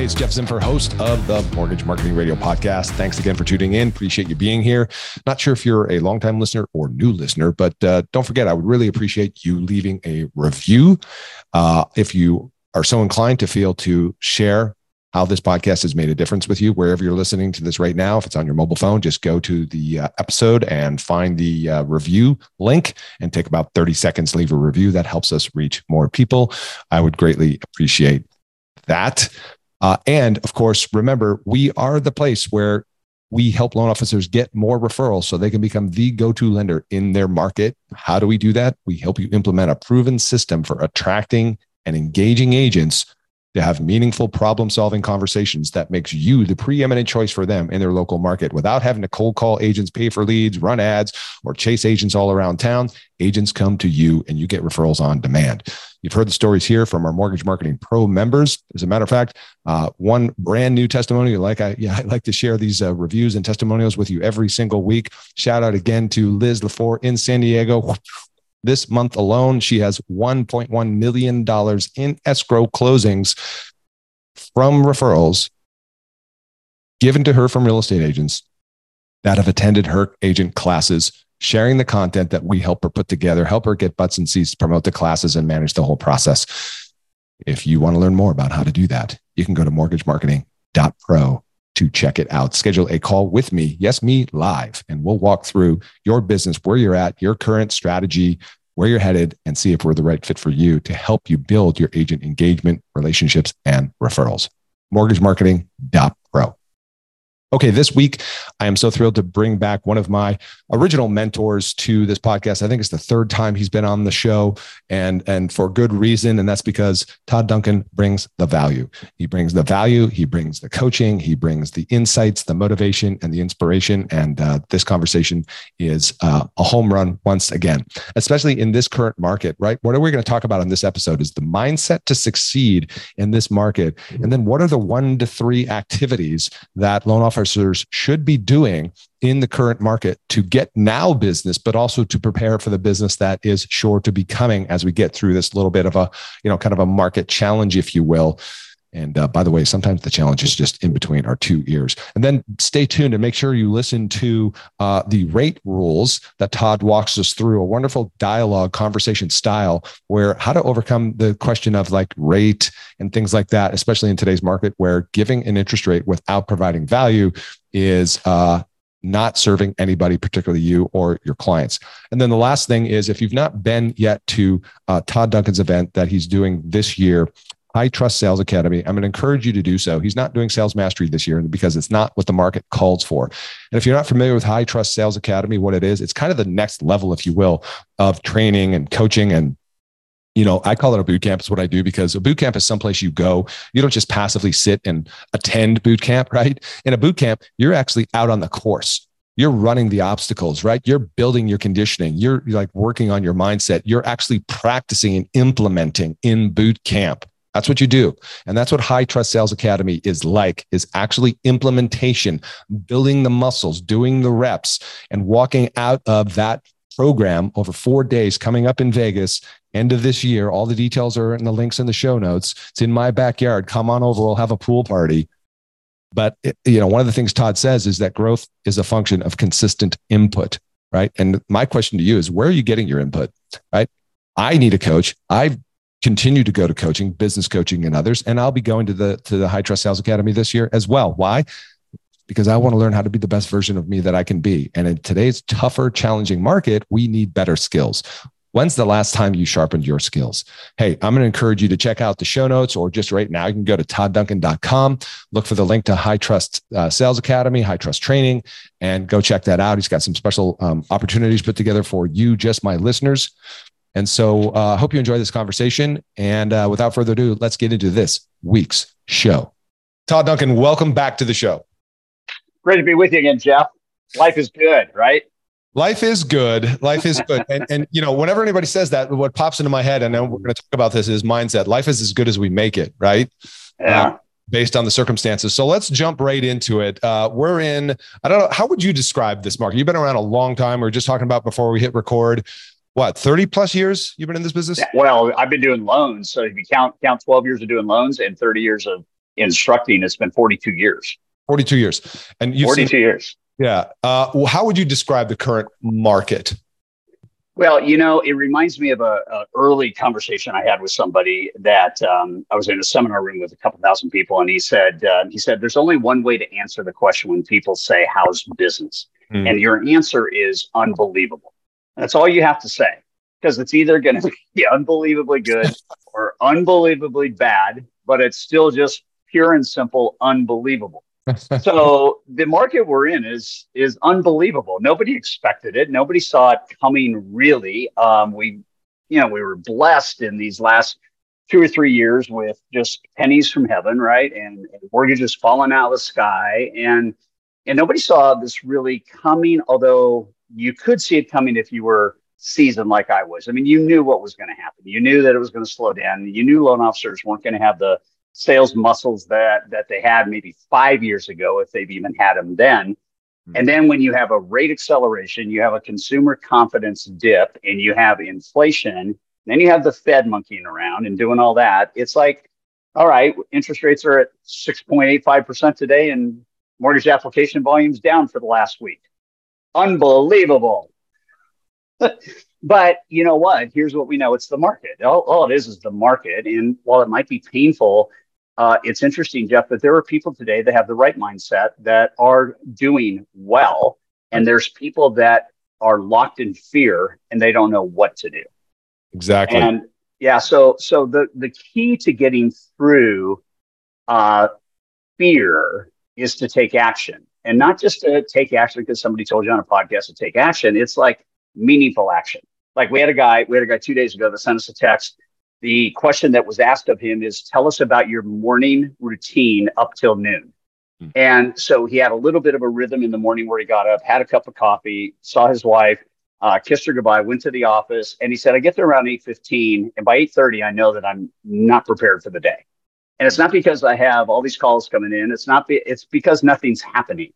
Hey, it's Jeff Zimfer, host of the Mortgage Marketing Radio podcast. Thanks again for tuning in. Appreciate you being here. Not sure if you're a longtime listener or new listener, but uh, don't forget, I would really appreciate you leaving a review. Uh, if you are so inclined to feel to share how this podcast has made a difference with you wherever you're listening to this right now. If it's on your mobile phone, just go to the uh, episode and find the uh, review link and take about 30 seconds, leave a review. That helps us reach more people. I would greatly appreciate that. Uh, and of course, remember, we are the place where we help loan officers get more referrals so they can become the go to lender in their market. How do we do that? We help you implement a proven system for attracting and engaging agents to have meaningful problem solving conversations that makes you the preeminent choice for them in their local market without having to cold call agents, pay for leads, run ads, or chase agents all around town. Agents come to you and you get referrals on demand. You've heard the stories here from our Mortgage Marketing Pro members. As a matter of fact, uh, one brand new testimonial, like I, yeah, I like to share these uh, reviews and testimonials with you every single week. Shout out again to Liz LaFour in San Diego. This month alone, she has $1.1 million in escrow closings from referrals given to her from real estate agents that have attended her agent classes, sharing the content that we help her put together, help her get butts and seats, promote the classes, and manage the whole process. If you want to learn more about how to do that, you can go to mortgagemarketing.pro to check it out. Schedule a call with me, yes, me live, and we'll walk through your business, where you're at, your current strategy, where you're headed, and see if we're the right fit for you to help you build your agent engagement, relationships, and referrals. Mortgagemarketing.pro. Okay, this week, I am so thrilled to bring back one of my original mentors to this podcast. I think it's the third time he's been on the show, and, and for good reason. And that's because Todd Duncan brings the value. He brings the value, he brings the coaching, he brings the insights, the motivation, and the inspiration. And uh, this conversation is uh, a home run once again, especially in this current market, right? What are we going to talk about on this episode is the mindset to succeed in this market. And then what are the one to three activities that loan officers officers should be doing in the current market to get now business, but also to prepare for the business that is sure to be coming as we get through this little bit of a, you know, kind of a market challenge, if you will. And uh, by the way, sometimes the challenge is just in between our two ears. And then stay tuned and make sure you listen to uh, the rate rules that Todd walks us through a wonderful dialogue, conversation style where how to overcome the question of like rate and things like that, especially in today's market where giving an interest rate without providing value is uh, not serving anybody, particularly you or your clients. And then the last thing is if you've not been yet to uh, Todd Duncan's event that he's doing this year, High Trust Sales Academy. I'm going to encourage you to do so. He's not doing sales mastery this year because it's not what the market calls for. And if you're not familiar with High Trust Sales Academy, what it is, it's kind of the next level, if you will, of training and coaching and you know, I call it a boot camp. Is what I do because a boot camp is someplace you go. You don't just passively sit and attend boot camp, right? In a boot camp, you're actually out on the course you're running the obstacles, right? You're building your conditioning. You're, you're, like working on your mindset. You're actually practicing and implementing in boot camp. That's what you do. And that's what High Trust Sales Academy is like, is actually implementation, building the muscles, doing the reps and walking out of that program over four days coming up in Vegas, end of this year. All the details are in the links in the show notes. It's in my backyard. Come on over. We'll have a pool party. But you know, one of the things Todd says is that growth is a function of consistent input, right? And my question to you is, where are you getting your input, right? I need a coach. I've continue to go to coaching, business coaching, and others. And I'll be going to the to the High Trust Sales Academy this year as well. Why? Because I want to learn how to be the best version of me that I can be. And in today's tougher, challenging market, we need better skills. When's the last time you sharpened your skills? Hey, I'm going to encourage you to check out the show notes or just right now, you can go to toddduncan.com, look for the link to High Trust uh, Sales Academy, High Trust Training, and go check that out. He's got some special um, opportunities put together for you, just my listeners. And so I uh, hope you enjoy this conversation. And uh, without further ado, let's get into this week's show. Todd Duncan, welcome back to the show. Great to be with you again, Jeff. Life is good, right? Life is good. Life is good. and, and, you know, whenever anybody says that, what pops into my head, and then we're going to talk about this, is mindset. Life is as good as we make it, right? Yeah. Uh, based on the circumstances. So let's jump right into it. Uh, we're in, I don't know, how would you describe this market? You've been around a long time. We are just talking about before we hit record what 30 plus years you've been in this business well i've been doing loans so if you count count 12 years of doing loans and 30 years of instructing, it's been 42 years. 42 years. And you 42 seen, years. Yeah. Uh, well, how would you describe the current market? Well, you know, it reminds me of a, a early conversation I had with somebody that um, I was in a seminar room with a couple thousand people, and he said, uh, he said, "There's only one way to answer the question when people say, "How's business?" Mm. and your answer is unbelievable. That's all you have to say because it's either going to be unbelievably good or unbelievably bad, but it's still just pure and simple unbelievable. so the market we're in is is unbelievable. Nobody expected it. Nobody saw it coming. Really, um, we, you know, we were blessed in these last two or three years with just pennies from heaven, right, and, and mortgages falling out of the sky, and and nobody saw this really coming. Although you could see it coming if you were seasoned like I was. I mean, you knew what was going to happen. You knew that it was going to slow down. You knew loan officers weren't going to have the sales muscles that that they had maybe five years ago, if they've even had them then. Mm-hmm. And then when you have a rate acceleration, you have a consumer confidence dip, and you have inflation, then you have the Fed monkeying around and doing all that. It's like, all right, interest rates are at 6.85% today, and mortgage application volumes down for the last week. Unbelievable. but you know what? Here's what we know it's the market. All, all, it is is the market. And while it might be painful, uh, it's interesting, Jeff, that there are people today that have the right mindset that are doing well. And there's people that are locked in fear and they don't know what to do. Exactly. And yeah, so so the the key to getting through uh, fear is to take action, and not just to take action because somebody told you on a podcast to take action. It's like meaningful action. Like we had a guy, we had a guy two days ago that sent us a text. The question that was asked of him is, "Tell us about your morning routine up till noon." Mm. And so he had a little bit of a rhythm in the morning where he got up, had a cup of coffee, saw his wife, uh, kissed her goodbye, went to the office, and he said, "I get there around eight fifteen, and by eight thirty, I know that I'm not prepared for the day." And it's not because I have all these calls coming in. It's not. Be, it's because nothing's happening,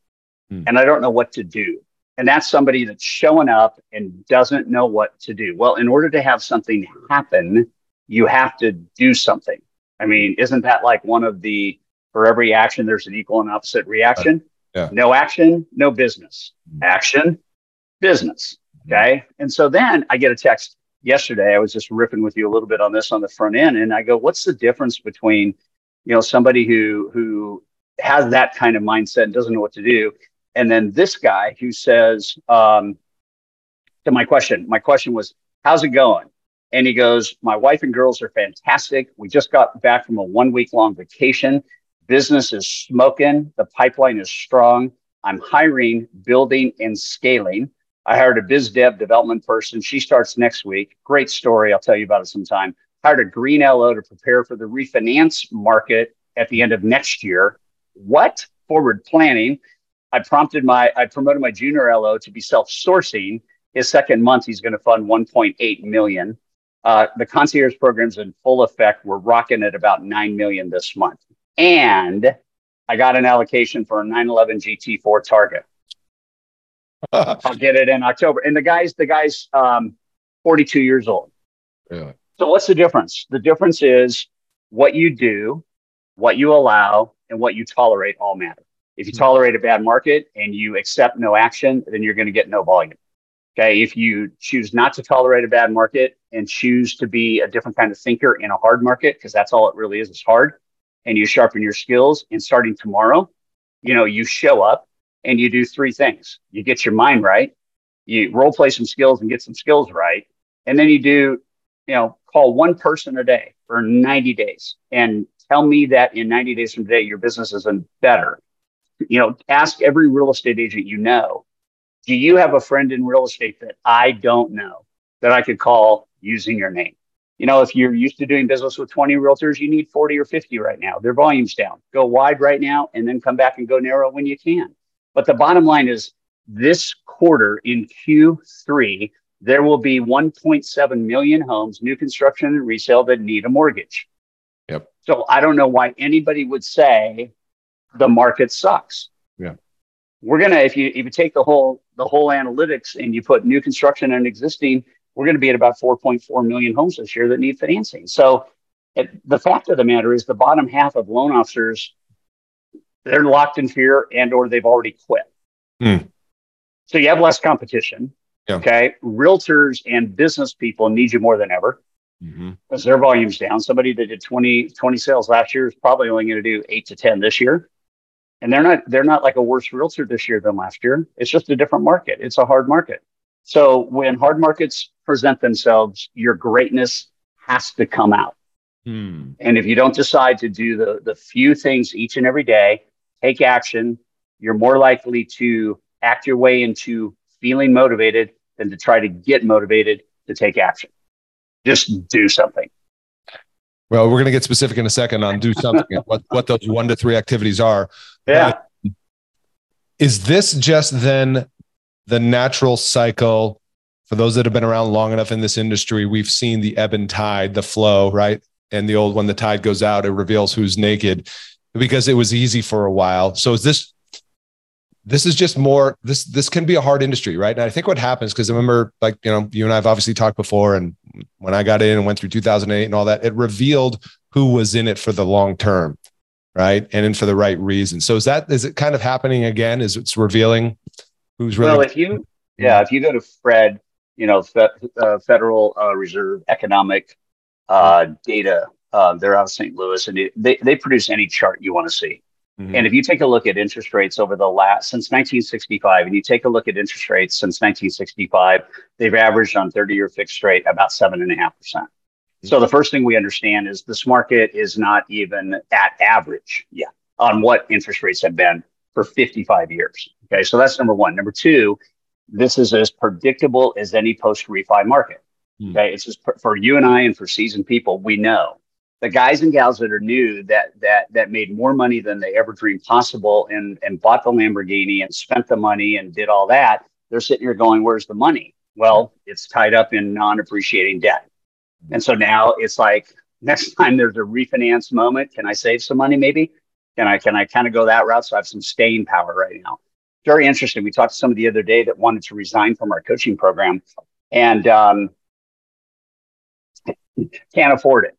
mm. and I don't know what to do. And that's somebody that's showing up and doesn't know what to do. Well, in order to have something happen, you have to do something. I mean, isn't that like one of the for every action there's an equal and opposite reaction? Yeah. No action, no business. Action, business. Okay. And so then I get a text yesterday. I was just riffing with you a little bit on this on the front end. And I go, what's the difference between, you know, somebody who who has that kind of mindset and doesn't know what to do and then this guy who says um, to my question, my question was, "How's it going?" And he goes, "My wife and girls are fantastic. We just got back from a one week long vacation. Business is smoking. The pipeline is strong. I'm hiring, building, and scaling." I hired a biz dev development person. She starts next week. Great story. I'll tell you about it sometime. Hired a green LO to prepare for the refinance market at the end of next year. What? Forward planning. I prompted my, I promoted my junior LO to be self-sourcing. His second month, he's going to fund 1.8 million. Uh, the concierge program's in full effect. We're rocking at about 9 million this month. And I got an allocation for a 911 GT4 target. I'll get it in October. And the guy's, the guy's um, 42 years old. Really? So what's the difference? The difference is what you do, what you allow, and what you tolerate all matter. If you hmm. tolerate a bad market and you accept no action, then you're going to get no volume. Okay. If you choose not to tolerate a bad market and choose to be a different kind of thinker in a hard market, because that's all it really is, is hard, and you sharpen your skills and starting tomorrow, you know, you show up and you do three things. You get your mind right, you role play some skills and get some skills right. And then you do, you know, call one person a day for 90 days and tell me that in 90 days from today, your business is in better you know, ask every real estate agent you know, do you have a friend in real estate that I don't know that I could call using your name? You know, if you're used to doing business with 20 realtors, you need 40 or 50 right now. Their volume's down. Go wide right now and then come back and go narrow when you can. But the bottom line is this quarter in Q3, there will be 1.7 million homes, new construction and resale that need a mortgage. Yep. So I don't know why anybody would say the market sucks. Yeah. We're gonna if you if you take the whole the whole analytics and you put new construction and existing, we're gonna be at about 4.4 million homes this year that need financing. So it, the fact of the matter is the bottom half of loan officers they're locked in fear and or they've already quit Hmm. so you have less competition Yeah. okay? Realtors and business people need you more than ever. Mhm. because their volume's down somebody that did 20 20 sales last year is probably only going to do 8 to 10 this year. And they're not they're not like a worse realtor this year than last year. It's just a different market. It's a hard market. So when hard markets present themselves your greatness has to come out. Hmm. and if you don't decide to do the, the few things each and every day, take action, you're more likely to act your way into feeling motivated than to try to get motivated to take action. Just do something. Well, we're going to get specific in a second on do something, and what, what those one to three activities are. Yeah. Is this just then the natural cycle? For those that have been around long enough in this industry, we've seen the ebb and tide, the flow, right? And the old when the tide goes out, it reveals who's naked because it was easy for a while. So is this this is just more this this can be a hard industry, right? And I think what happens because I remember like you know you and I have obviously talked before, and when I got in and went through 2008 and all that, it revealed who was in it for the long term, right? And in for the right reason. So is that is it kind of happening again? Is it's revealing who's really Well, if you, yeah, if you go to FRED, you know, Fe- uh, Federal uh, Reserve Economic uh, Data, uh, they're out of St. Louis, and they they produce any chart you want to see. Mhm. And if you take a look at interest rates over the last since 1965, and you take a look at interest rates since 1965, they've averaged on 30-year fixed rate about seven and a half percent. So the first thing we understand is this market is not even at average yet on what interest rates have been for 55 years. Okay, so that's number one. Number two, this is as predictable as any post refi market. Hmm. Okay, it's just for you and I and for seasoned people, we know the guys and gals that are new that that that made more money than they ever dreamed possible and and bought the Lamborghini and spent the money and did all that. They're sitting here going, "Where's the money?" Well, it's tied up in non-appreciating debt, and so now it's like next time there's a refinance moment, can I save some money? Maybe can I can I kind of go that route? So I have some staying power right now. Very interesting. We talked to somebody the other day that wanted to resign from our coaching program, and um, can't afford it.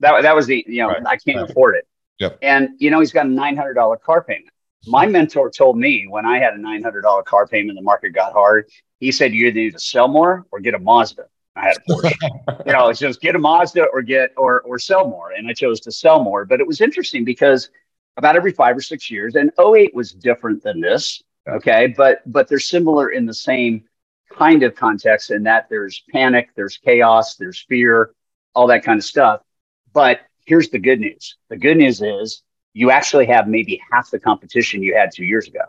That that was the you know Right, I can't right. afford it. Yep. And you know he's got a nine hundred dollar car payment. My mentor told me when I had a nine hundred dollar car payment, the market got hard. He said you either need to sell more or get a Mazda. I had a Porsche. you know, it's just get a Mazda or get or or sell more. And I chose to sell more. But it was interesting because about every five or six years, and 08 was different than this. Okay. But but they're similar in the same kind of context in that there's panic, there's chaos, there's fear, all that kind of stuff. But here's the good news. The good news is you actually have maybe half the competition you had two years ago.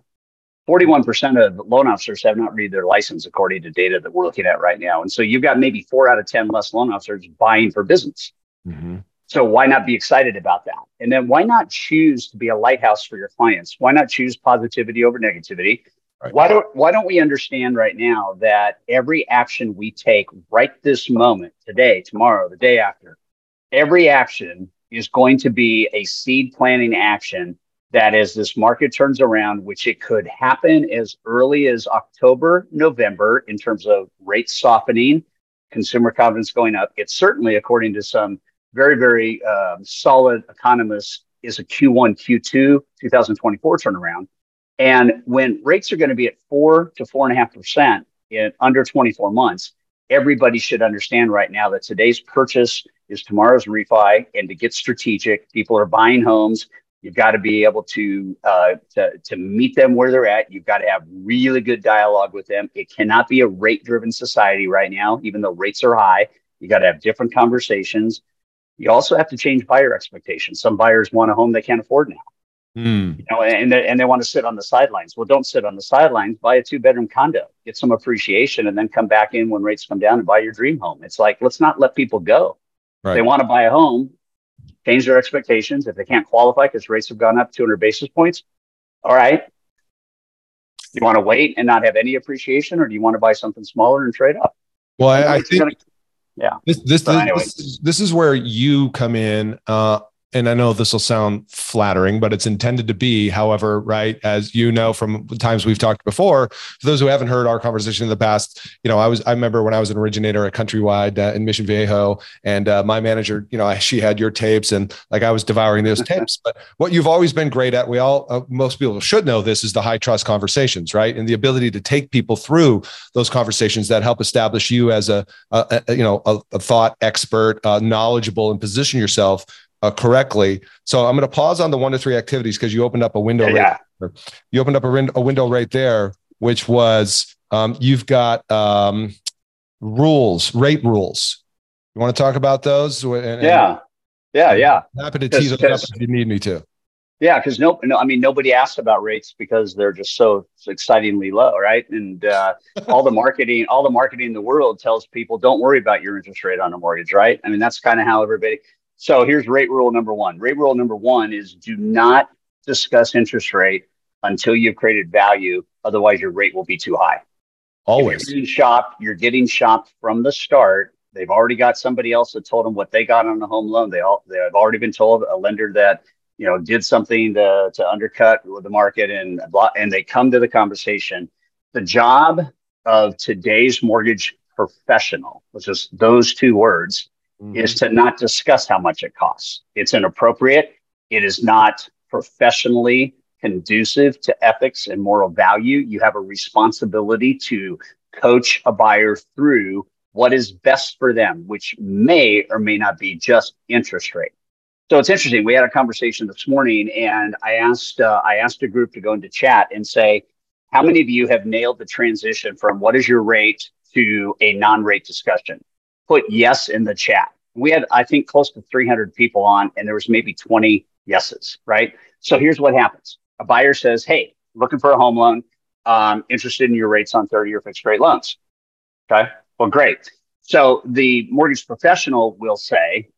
41% of loan officers have not renewed their license according to data that we're looking at right now. And so you've got maybe four out of 10 less loan officers buying for business. Mhm. So why not be excited about that? And then why not choose to be a lighthouse for your clients? Why not choose positivity over negativity? Right. Why don't why don't we understand right now that every action we take right this moment, today, tomorrow, the day after, every action is going to be a seed planting action that as this market turns around, which it could happen as early as October, November, in terms of rates softening, consumer confidence going up. It's certainly, according to some very, very um, solid economists, is a Q1, Q2, 2024 turnaround. And when rates are going to be at four to four and a half percent in under 24 months, everybody should understand right now that today's purchase is tomorrow's refi. And to get strategic, people are buying homes. You've got to be able to, uh, to to meet them where they're at. You've got to have really good dialogue with them. It cannot be a rate driven society right now, even though rates are high. You got to have different conversations. You also have to change buyer expectations. Some buyers want a home they can't afford now Hmm. you know, and they, and they want to sit on the sidelines. Well, don't sit on the sidelines. Buy a two bedroom condo, get some appreciation, and then come back in when rates come down and buy your dream home. It's like let's not let people go. If they want to buy a home, change their expectations. If they can't qualify because rates have gone up 200 basis points, all right. You want to wait and not have any appreciation, or do you want to buy something smaller and trade up? Well, I, I think gonna- this this this, anyway. this is- this is where you come in, uh, and I know this will sound flattering, but it's intended to be. However, right, as you know from times we've talked before, for those who haven't heard our conversation in the past, you know, I was I remember when I was an originator at Countrywide uh, in Mission Viejo, and uh, my manager, you know, I, she had your tapes, and like I was devouring those tapes. But what you've always been great at, we all uh, most people should know this is the high trust conversations, right, and the ability to take people through those conversations that help establish you as a, a, a you know a, a, thought expert, uh, knowledgeable, and position yourself uh, correctly. So I'm going to pause on the one to three activities because you opened up a window. Yeah. Right you opened up a, a, window right there, which was um, you've got um, rules, rate rules. You want to talk about those? And, yeah. Yeah. Yeah. Happy to tee those up if you need me to. Yeah, because no, no, I mean nobody asked about rates because they're just so, so excitingly low, right? And uh, all the marketing, all the marketing in the world tells people don't worry about your interest rate on a mortgage, right? I mean that's kind of how everybody. So here's rate rule number one. Rate rule number one is do not discuss interest rate until you've created value. Otherwise, your rate will be too high. Always. If you're getting shopped, you're getting shopped from the start. They've already got somebody else that told them what they got on the home loan. They all they have already been told a lender that you know did something to to undercut the market and and they come to the conversation. The job of today's mortgage professional, which is those two words, mm-hmm. is to not discuss how much it costs. It's inappropriate. It is not professionally conducive to ethics and moral value. You have a responsibility to coach a buyer through what is best for them, which may or may not be just interest rate. So it's interesting. We had a conversation this morning, and I asked uh, I asked a group to go into chat and say, how many of you have nailed the transition from what is your rate to a non-rate discussion? Put yes in the chat. We had, I think, close to 300 people on, and there was maybe 20 yeses, right? So here's what happens. A buyer says, Hey, looking for a home loan, um, interested in your rates on 30 year fixed rate loans. Okay. Well, great. So the mortgage professional will say,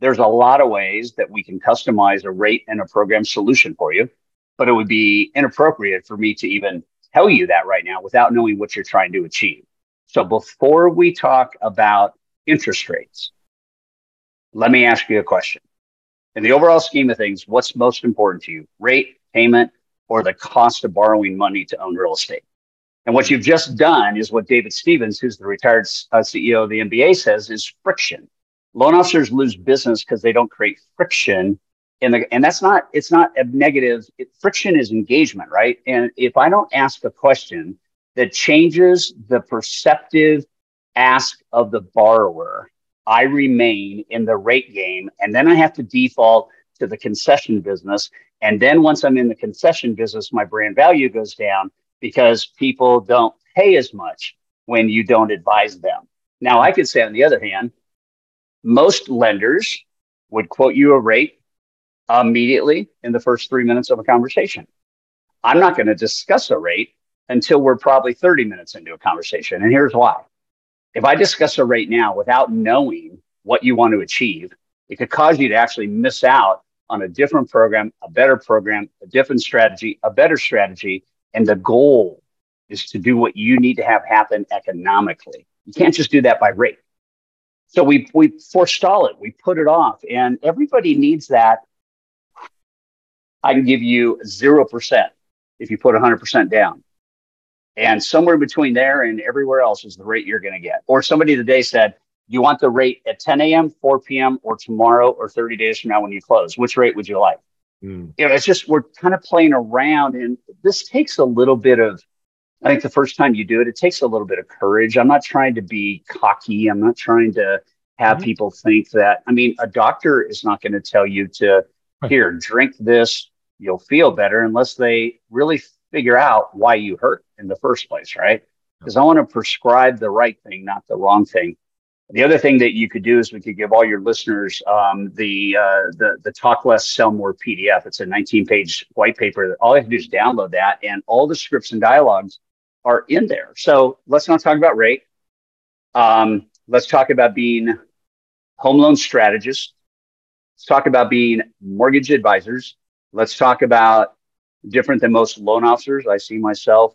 there's a lot of ways that we can customize a rate and a program solution for you, but it would be inappropriate for me to even tell you that right now without knowing what you're trying to achieve. So before we talk about interest rates. Let me ask you a question. In the overall scheme of things, what's most important to you? Rate, payment, or the cost of borrowing money to own real estate? And what you've just done is what David Stevens, who's the retired uh, CEO of the MBA, says is friction. Loan officers lose business because they don't create friction in the, and that's not, it's not a negative. It, friction is engagement, right? And if I don't ask a question that changes the perceptive ask of the borrower, I remain in the rate game. And then I have to default to the concession business. And then once I'm in the concession business, my brand value goes down because people don't pay as much when you don't advise them. Now, I could say, on the other hand, most lenders would quote you a rate immediately in the first three minutes of a conversation. I'm not going to discuss a rate until we're probably 30 minutes into a conversation. And here's why if I discuss a rate now without knowing what you want to achieve, it could cause you to actually miss out on a different program, a better program, a different strategy, a better strategy. And the goal is to do what you need to have happen economically. You can't just do that by rate. So we, we forestall it, we put it off, and everybody needs that. I can give you 0% if you put 100% down. And somewhere between there and everywhere else is the rate you're going to get. Or somebody today said, you want the rate at 10 a.m., 4 p.m., or tomorrow, or 30 days from now when you close? Which rate would you like? Mm. You know, it's just we're kind of playing around, and this takes a little bit of. I think the first time you do it, it takes a little bit of courage. I'm not trying to be cocky. I'm not trying to have mm-hmm. people think that. I mean, a doctor is not going to tell you to here drink this, you'll feel better, unless they really figure out why you hurt in the first place, right? Because I want to prescribe the right thing, not the wrong thing. The other thing that you could do is we could give all your listeners um, the, uh, the the Talk Less, Sell More PDF. It's a 19 page white paper. All you have to do is download that, and all the scripts and dialogues are in there. So let's not talk about rate. Um, let's talk about being home loan strategists. Let's talk about being mortgage advisors. Let's talk about different than most loan officers. I see myself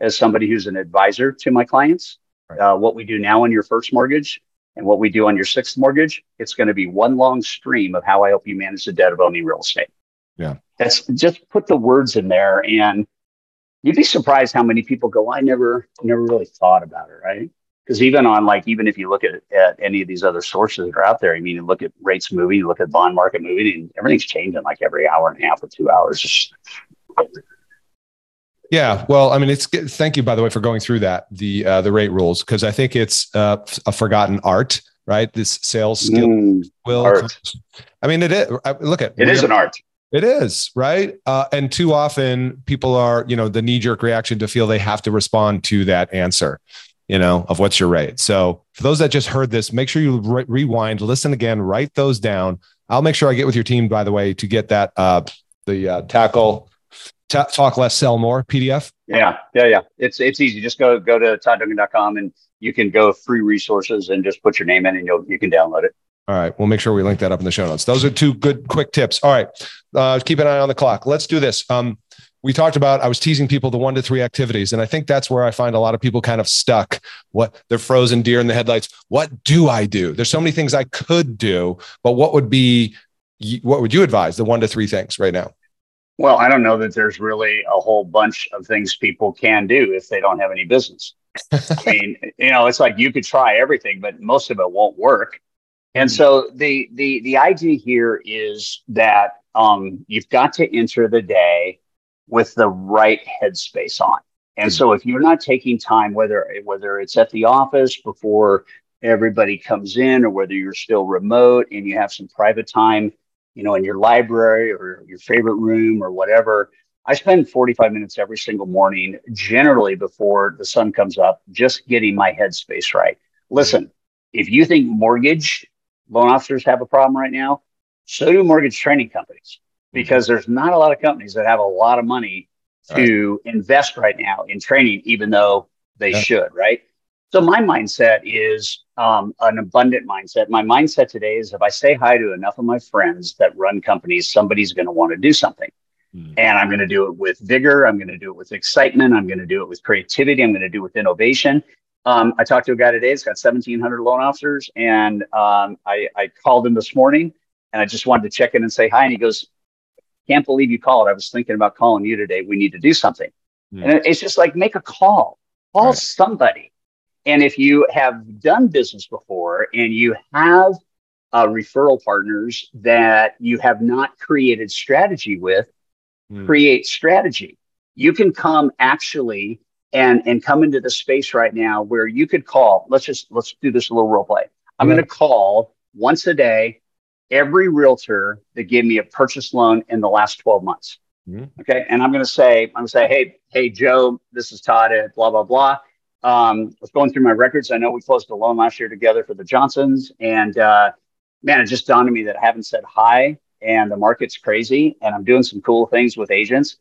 as somebody who's an advisor to my clients. Right. Uh, what we do now on your first mortgage And what we do on your sixth mortgage, it's going to be one long stream of how I help you manage the debt of owning real estate. Yeah. That's just put the words in there and you'd be surprised how many people go, I never, never really thought about it, right? Because even on like, even if you look at, at any of these other sources that are out there, I mean, you look at rates moving, you look at bond market moving, and everything's changing like every hour and a half or two hours. Yeah, well, I mean, it's good. thank you by the way for going through that the uh, the rate rules because I think it's uh, a forgotten art, right? This sales skill mm, will. Art. I mean, it is. Look at it is an art. It is right, uh, and too often people are, you know, the knee jerk reaction to feel they have to respond to that answer, you know, of what's your rate. So for those that just heard this, make sure you re- rewind, listen again, write those down. I'll make sure I get with your team, by the way, to get that uh, the uh, tackle talk less, sell more PDF. Yeah, yeah, yeah. It's it's easy. Just go go to toddduncan.com and you can go free resources and just put your name in and you'll you can download it. All right. We'll make sure we link that up in the show notes. Those are two good, quick tips. All right. Uh, keep an eye on the clock. Let's do this. Um, we talked about, I was teasing people the one to three activities. And I think that's where I find a lot of people kind of stuck. What they're frozen deer in the headlights. What do I do? There's so many things I could do, but what would be, what would you advise the one to three things right now? Well, I don't know that there's really a whole bunch of things people can do if they don't have any business. I mean, you know, it's like you could try everything, but most of it won't work. And hmm. so the the the idea here is that um, you've got to enter the day with the right headspace on. And so if you're not taking time, whether whether it's at the office before everybody comes in, or whether you're still remote and you have some private time, you know, in your library or your favorite room or whatever, I spend 45 minutes every single morning, generally before the sun comes up, just getting my headspace right. Listen, if you think mortgage loan officers have a problem right now. So do mortgage training companies mm-hmm. because there's not a lot of companies that have a lot of money to right. invest right now in training, even though they yeah. should, right? So my mindset is um, an abundant mindset. My mindset today is if I say hi to enough of my friends that run companies, somebody's going to want to do something. Mm. And I'm going to do it with vigor. I'm going to do it with excitement. I'm going to do it with creativity. I'm going to do it with innovation. Um, I talked to a guy today. He's got 1,700 loan officers, and um, I, I called him this morning, and I just wanted to check in and say hi. And he goes, "Can't believe you called. I was thinking about calling you today. We need to do something." Mm. And it's just like make a call, call right. somebody. And if you have done business before and you have uh, referral partners that you have not created strategy with, mm. create strategy. You can come actually and and come into the space right now where you could call let's just let's do this a little role play i'm going to call once a day every realtor that gave me a purchase loan in the last 12 months mm-hmm. okay and i'm going to say i'm going to say hey hey joe this is todd at blah blah blah um, I was going through my records. I know we closed a loan last year together for the Johnsons, and uh, man, it just dawned on me that I haven't said hi, and the market's crazy, and I'm doing some cool things with agents.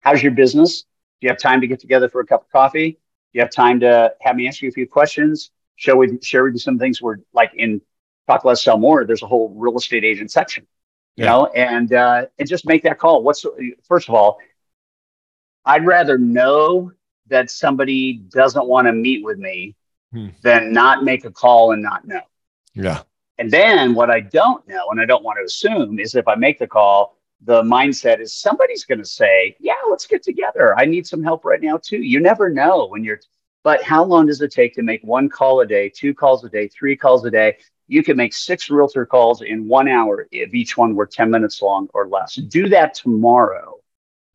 How's your business? Do you have time to get together for a cup of coffee? Do you have time to have me ask you a few questions? Shall we share with you some things we're like in talk less, sell more. There's a whole real estate agent section, you yeah. know, and uh, and just make that call. What's first of all, I'd rather know that somebody doesn't want to meet with me hmm. than not make a call and not know. Yeah. And then what I don't know and I don't want to assume is if I make the call, the mindset is somebody's going to say, Yeah, let's get together. I need some help right now, too. You never know when you're, but how long does it take to make one call a day, two calls a day, three calls a day? You can make six realtor calls in one hour if each one were 10 minutes long or less. Do that tomorrow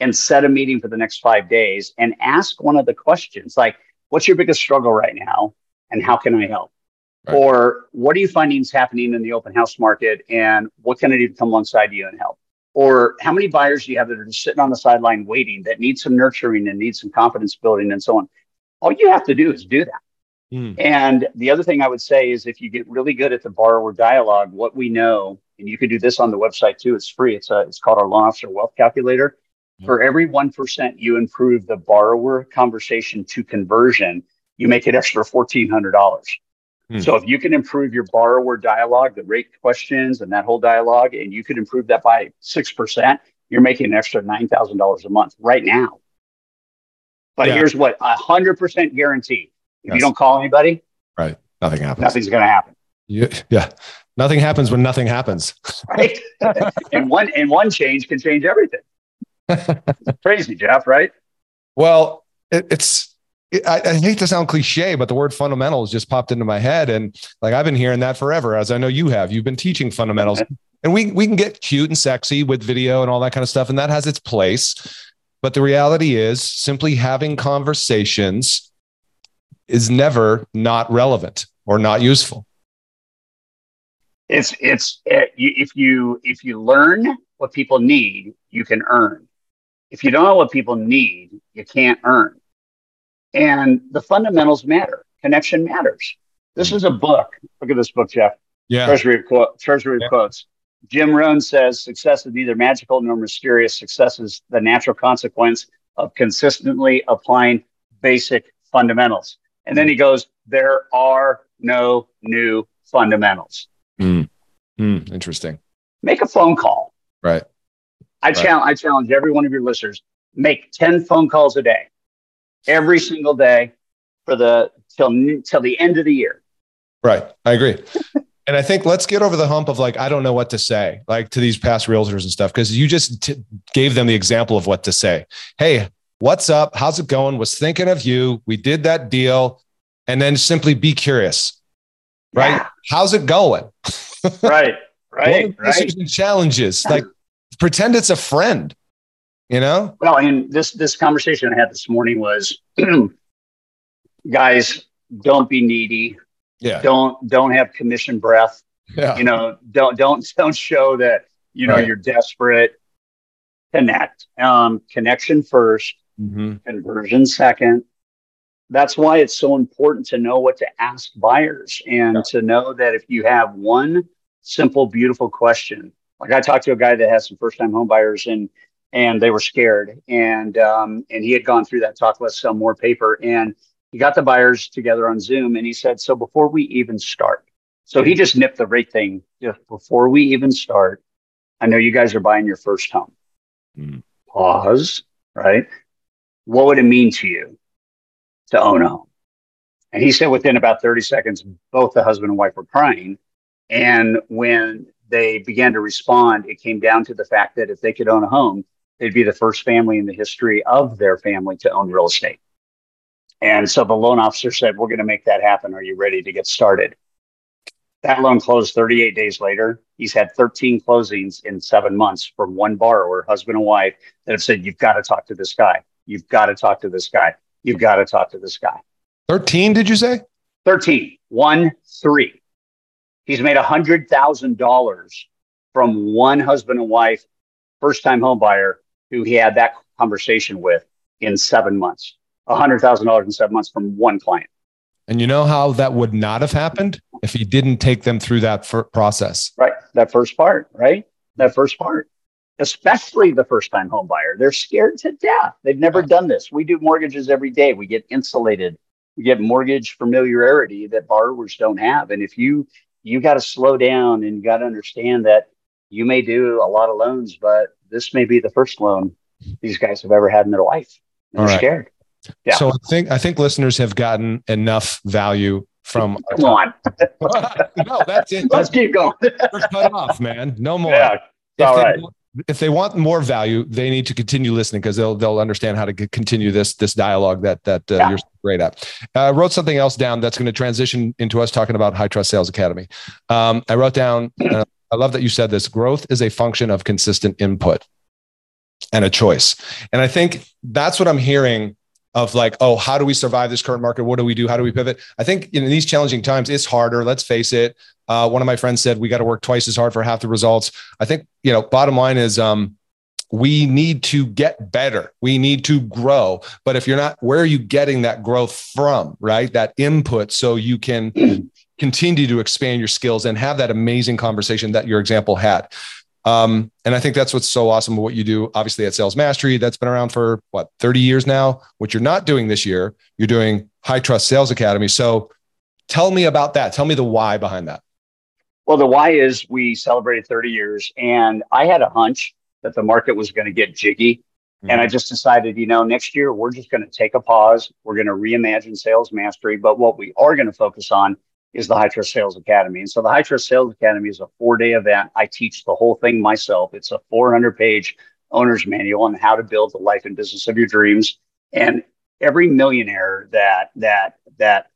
and set a meeting for the next five days and ask one of the questions like, What's your biggest struggle right now? And how can I help? Right. Or what are you finding is happening in the open house market? And what can I do to come alongside you and help? Or how many buyers do you have that are just sitting on the sideline waiting that need some nurturing and need some confidence building and so on? All you have to do is do that. Mm. And the other thing I would say is if you get really good at the borrower dialogue, what we know, and you can do this on the website too, it's free. It's a, it's called our loan officer wealth calculator. For every 1% you improve the borrower conversation to conversion, you make it extra $1,400. Hmm. So if you can improve your borrower dialogue, the rate questions and that whole dialogue, and you could improve that by 6%, you're making an extra $9,000 a month right now. But yeah. here's what a 100% guarantee. If yes. you don't call anybody, right, nothing happens. Nothing's going to happen. Yeah, yeah. Nothing happens when nothing happens. right. and one and one change can change everything. crazy, Jeff, right? Well, it, it's I, I, hate to sound cliche, but the word fundamentals just popped into my head. And like I've been hearing that forever, as I know you have. You've been teaching fundamentals. and we we can get cute and sexy with video and all that kind of stuff, and that has its place. But the reality is simply having conversations is never not relevant or not useful. It's it's it, eh, if you if you learn what people need, you can earn. If you don't know what people need, you can't earn. And the fundamentals matter. Connection matters. This is a book. Look at this book, Jeff. Yeah. Treasury of, quote, Treasury of yeah. quotes. Jim Rohn says success is neither magical nor mysterious. Success is the natural consequence of consistently applying basic fundamentals. And then he goes, there are no new fundamentals. Mm. Mm. Interesting. Make a phone call. Right. I, right. challenge, I challenge every one of your listeners, make 10 phone calls a day every single day for the till till the end of the year. Right. I agree. and I think let's get over the hump of like I don't know what to say, like to these past realtors and stuff, because you just t- gave them the example of what to say. Hey, what's up? How's it going? Was thinking of you. We did that deal, and then simply be curious. Right? Yeah. How's it going? right. Right. right. And challenges. Like pretend it's a friend you know? Well and this this conversation i had this morning was guys don't be needy. Yeah. Don't don't have commission breath. Yeah. You know don't don't don't show that you know right. you're desperate. Connect. Um connection 1st mm-hmm. conversion second. That's why it's so important to know what to ask buyers and yeah. to know that if you have one simple beautiful question like i talked to a guy that has some first time home buyers and and they were scared. And um, and he had gone through that talk. Less sell more paper, and he got the buyers together on Zoom, and he said, "So before we even start, so he just nipped the rate thing just before we even start. I know you guys are buying your first home. Mm. Pause. Right. What would it mean to you to own a home?" And he said within about 30 seconds, both the husband and wife were crying. And when they began to respond, it came down to the fact that if they could own a home, they'd be the first family in the history of their family to own real estate. And so the loan officer said, We're going to make that happen. Are you ready to get started? That loan closed 38 days later. He's had 13 closings in seven months from one borrower, husband and wife, that have said, You've got to talk to this guy. You've got to talk to this guy. You've got to talk to this guy. 13, did you say? 13, one, three. He's made $100,000 from one husband and wife, first time home buyer who he had that conversation with in seven months. $100,000 in seven months from one client. And you know how that would not have happened if he didn't take them through that process. Right. That first part, right? That first part, especially the first time home buyer. They're scared to death. They've never done this. We do mortgages every day. We get insulated. We get mortgage familiarity that borrowers don't have. And if you you got to slow down and you got to understand that you may do a lot of loans, but this may be the first loan these guys have ever had in their life. They're right. scared. Yeah. So I think I think listeners have gotten enough value from. Come on. no, that's it. Let's keep going. cut off, man. No more. Yeah. All right if they want more value, they need to continue listening because they'll they'll understand how to continue this this dialogue that that uh, yeah. you're great at. Uh, I wrote something else down that's going to transition into us talking about High Trust Sales Academy. Um, I wrote down. Uh, I love that you said this. Growth is a function of consistent input and a choice, and I think that's what I'm hearing of like, oh, how do we survive this current market? What do we do? How do we pivot? I think in these challenging times, it's harder. Let's face it. Uh, one of my friends said we got to work twice as hard for half the results. I think you know. Bottom line is, um, we need to get better. We need to grow. But if you're not, where are you getting that growth from? Right, that input, so you can continue to expand your skills and have that amazing conversation that your example had. Um, and I think that's what's so awesome about what you do. Obviously, at Sales Mastery, that's been around for what 30 years now. What you're not doing this year, you're doing High Trust Sales Academy. So, tell me about that. Tell me the why behind that. Well, the why is we celebrated 30 years, and I had a hunch that the market was going to get jiggy. Mm-hmm. And I just decided, you know, next year we're just going to take a pause. We're going to reimagine sales mastery. But what we are going to focus on is the High Trust Sales Academy. And so the High Trust Sales Academy is a four day event. I teach the whole thing myself. It's a 400 page owner's manual on how to build the life and business of your dreams. And every millionaire that that that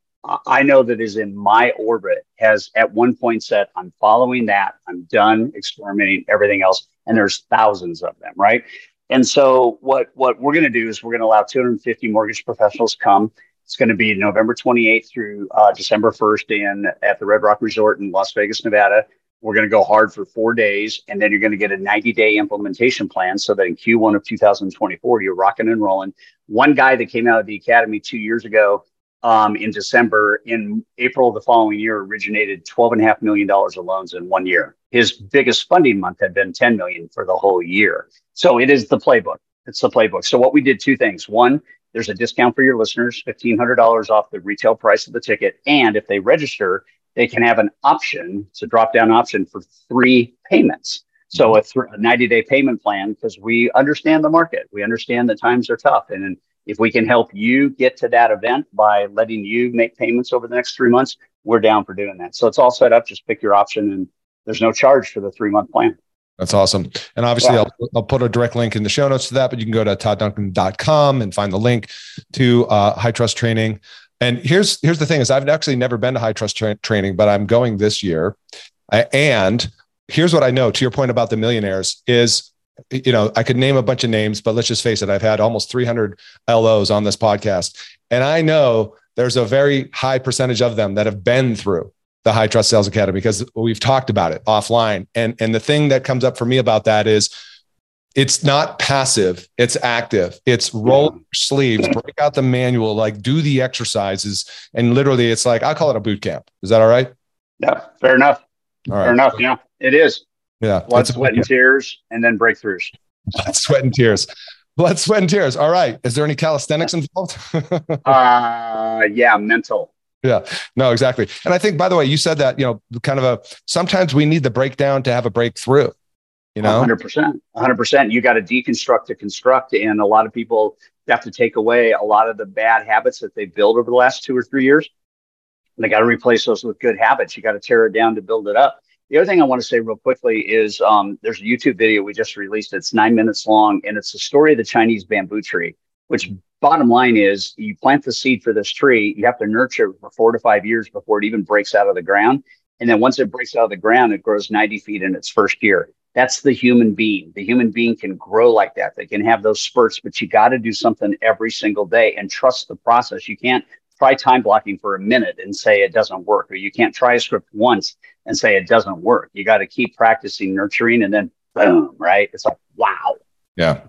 I know that is in my orbit has at one point said, I'm following that. I'm done experimenting everything else. And there's thousands of them, right? And so what what we're going to do is we're going to allow 250 mortgage professionals come. It's going to be November 28th through uh, December 1st in at the Red Rock Resort in Las Vegas, Nevada. We're going to go hard for four days, and then you're going to get a 90 day implementation plan so that in Q1 of 2024, you're rocking and rolling. One guy that came out of the academy two years ago um, in December, in April of the following year, originated $12.5 million of loans in one year. His biggest funding month had been 10 million for the whole year. So it is the playbook. It's the playbook. So what we did two things. One, there's a discount for your listeners, $1,500 off the retail price of the ticket. And if they register, they can have an option, it's a drop down option for three payments. So a, th- a 90 day payment plan, because we understand the market. We understand that times are tough. And if we can help you get to that event by letting you make payments over the next three months, we're down for doing that. So it's all set up. Just pick your option and there's no charge for the three month plan. That's awesome. And obviously, yeah. I'll, I'll, put a direct link in the show notes to that, but you can go to toddduncan.com and find the link to uh, high trust training. And here's here's the thing: is I've actually never been to high trust tra- training, but I'm going this year. I, and here's what I know. To your point about the millionaires, is you know I could name a bunch of names, but let's just face it: I've had almost 300 LOs on this podcast, and I know there's a very high percentage of them that have been through the High Trust Sales Academy because we've talked about it offline. And and the thing that comes up for me about that is it's not passive it's active. It's roll yeah. sleeves break out the manual like do the exercises and literally it's like i call it a boot camp. Is that all right? Yeah fair enough. All right. fair enough yeah. It is. Yeah. Blood sweat and tears and then breakthroughs. Blood sweat and tears. Blood sweat and tears. All right. Is there any calisthenics involved? Uh yeah mental yeah. No exactly. And i think by the way you said that you know kind of a sometimes we need the breakdown to have a breakthrough you know? 100% 100% you got to deconstruct to construct and a lot of people have to take away a lot of the bad habits that they built over the last two or three years. And they got to replace those with good habits. You got to tear it down to build it up. The other thing i want to say real quickly is um, there's a youtube video we just released. It's nine minutes long and it's the story of the chinese bamboo tree which bottom line is you plant the seed for this tree you have to nurture it for four to five years before it even breaks out of the ground and then once it breaks out of the ground it grows 90 feet in its first year that's the human being. The human being can grow like that. They can have those spurts, but you got to do something every single day and trust the process. You can't try time blocking for a minute and say it doesn't work, or you can't try a script once and say it doesn't work. You got to keep practicing nurturing and then boom, right? It's like, wow. Yeah.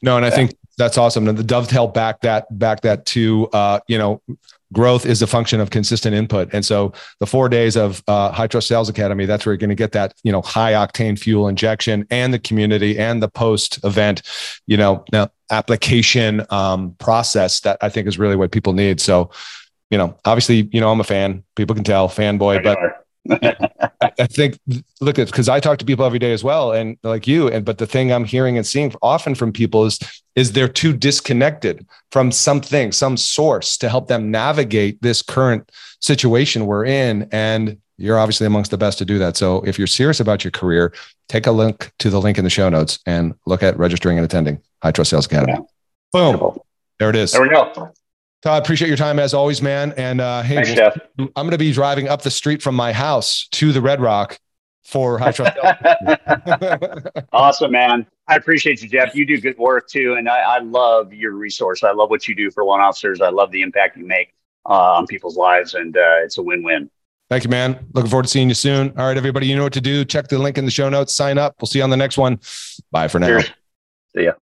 No, and I think that's awesome. And the dovetail back that back that to uh, you know, growth is a function of consistent input. And so the four days of uh, High Trust Sales Academy, that's where you're going to get that, you know, high octane fuel injection and the community and the post event, you know, application um, process that I think is really what people need. So, you know, obviously, you know, I'm a fan. People can tell, fanboy, but I think look at because I talk to people every day as well, and like you, and but the thing I'm hearing and seeing often from people is is they're too disconnected from something, some source to help them navigate this current situation we're in. And you're obviously amongst the best to do that. So if you're serious about your career, take a link to the link in the show notes and look at registering and attending High Trust Sales Academy. Yeah. Boom. There it is. There we go. Todd, appreciate your time as always, man. And uh, hey, Thanks, Jeff. I'm going to be driving up the street from my house to the Red Rock for High Trust. awesome, man. I appreciate you, Jeff. You do good work too, and I, I, love your resource. I love what you do for loan officers. I love the impact you make uh, on people's lives, and uh, it's a win-win. Thank you, man. Looking forward to seeing you soon. All right, everybody, you know what to do. Check the link in the show notes. Sign up. We'll see you on the next one. Bye for now. Cheers. See ya.